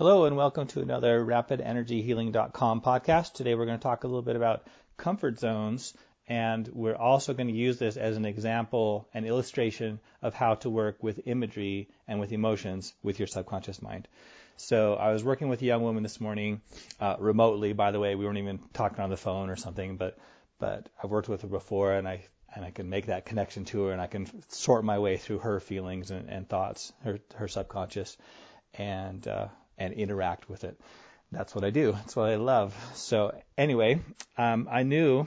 Hello and welcome to another RapidEnergyHealing.com podcast. Today we're going to talk a little bit about comfort zones and we're also going to use this as an example and illustration of how to work with imagery and with emotions with your subconscious mind. So I was working with a young woman this morning, uh, remotely. By the way, we weren't even talking on the phone or something, but but I've worked with her before, and I and I can make that connection to her, and I can sort my way through her feelings and, and thoughts, her her subconscious, and uh, and interact with it. That's what I do. That's what I love. So anyway, um, I knew.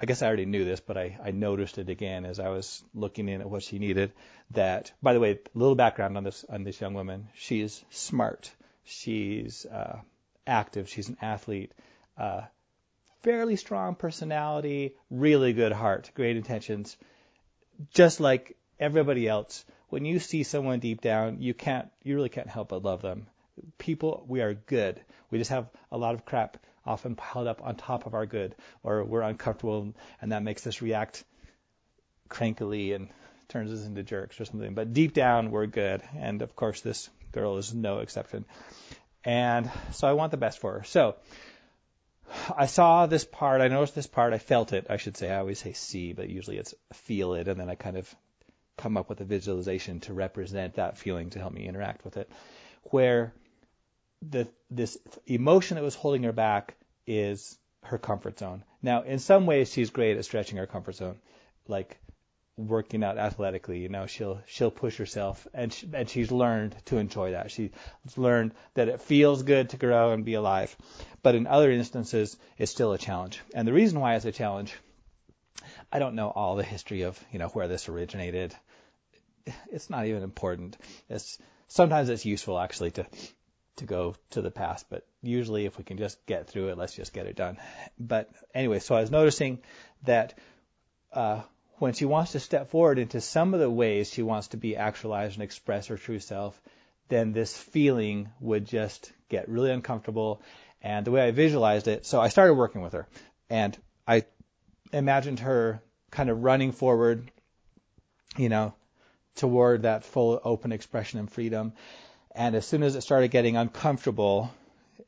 I guess I already knew this, but I, I noticed it again as I was looking in at what she needed. That, by the way, a little background on this on this young woman. She's smart. She's uh, active. She's an athlete. Uh, fairly strong personality, really good heart, great intentions. Just like everybody else, when you see someone deep down, you can't, you really can't help but love them. People, we are good. We just have a lot of crap often piled up on top of our good, or we're uncomfortable, and that makes us react crankily and turns us into jerks or something. But deep down, we're good. And of course, this girl is no exception. And so I want the best for her. So I saw this part, I noticed this part, I felt it, I should say. I always say see, but usually it's feel it, and then I kind of come up with a visualization to represent that feeling to help me interact with it. Where the this emotion that was holding her back is her comfort zone. Now, in some ways, she's great at stretching her comfort zone, like working out athletically. You know, she'll she'll push herself, and she, and she's learned to enjoy that. She's learned that it feels good to grow and be alive. But in other instances, it's still a challenge. And the reason why it's a challenge, I don't know all the history of you know where this originated it's not even important. It's sometimes it's useful actually to to go to the past, but usually if we can just get through it, let's just get it done. But anyway, so I was noticing that uh, when she wants to step forward into some of the ways she wants to be actualized and express her true self, then this feeling would just get really uncomfortable. And the way I visualized it, so I started working with her, and I imagined her kind of running forward, you know, toward that full open expression and freedom. And as soon as it started getting uncomfortable,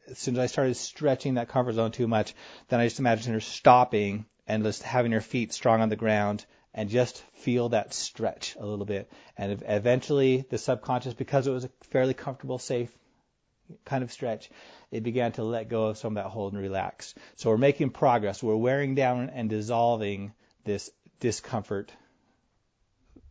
as soon as I started stretching that comfort zone too much, then I just imagined her stopping and just having her feet strong on the ground and just feel that stretch a little bit. And eventually, the subconscious, because it was a fairly comfortable, safe kind of stretch, it began to let go of some of that hold and relax. So we're making progress. We're wearing down and dissolving this discomfort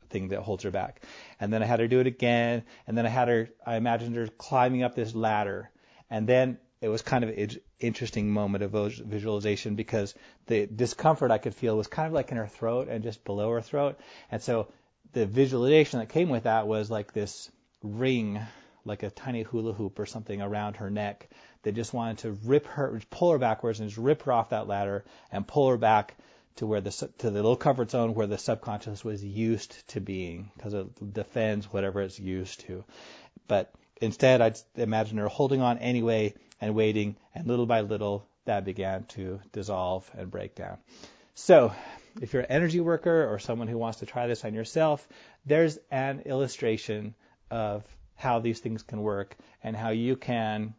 thing that holds her back. And then I had her do it again, and then I had her, I imagined her climbing up this ladder, and then it was kind of an interesting moment of visualization because the discomfort I could feel was kind of like in her throat and just below her throat. And so the visualization that came with that was like this ring, like a tiny hula hoop or something around her neck that just wanted to rip her, pull her backwards and just rip her off that ladder and pull her back to where the to the little comfort zone where the subconscious was used to being because it defends whatever it's used to. But instead, I'd imagine her holding on anyway and waiting, and little by little, that began to dissolve and break down. So, if you're an energy worker or someone who wants to try this on yourself, there's an illustration of how these things can work and how you can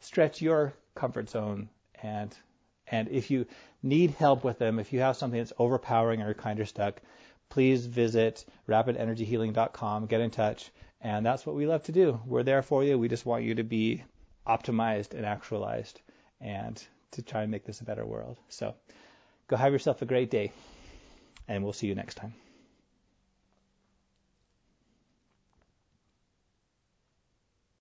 stretch your comfort zone and and if you need help with them, if you have something that's overpowering or you're kind of stuck, please visit rapidenergyhealing.com, get in touch, and that's what we love to do. We're there for you. We just want you to be optimized and actualized and to try and make this a better world. So go have yourself a great day, and we'll see you next time.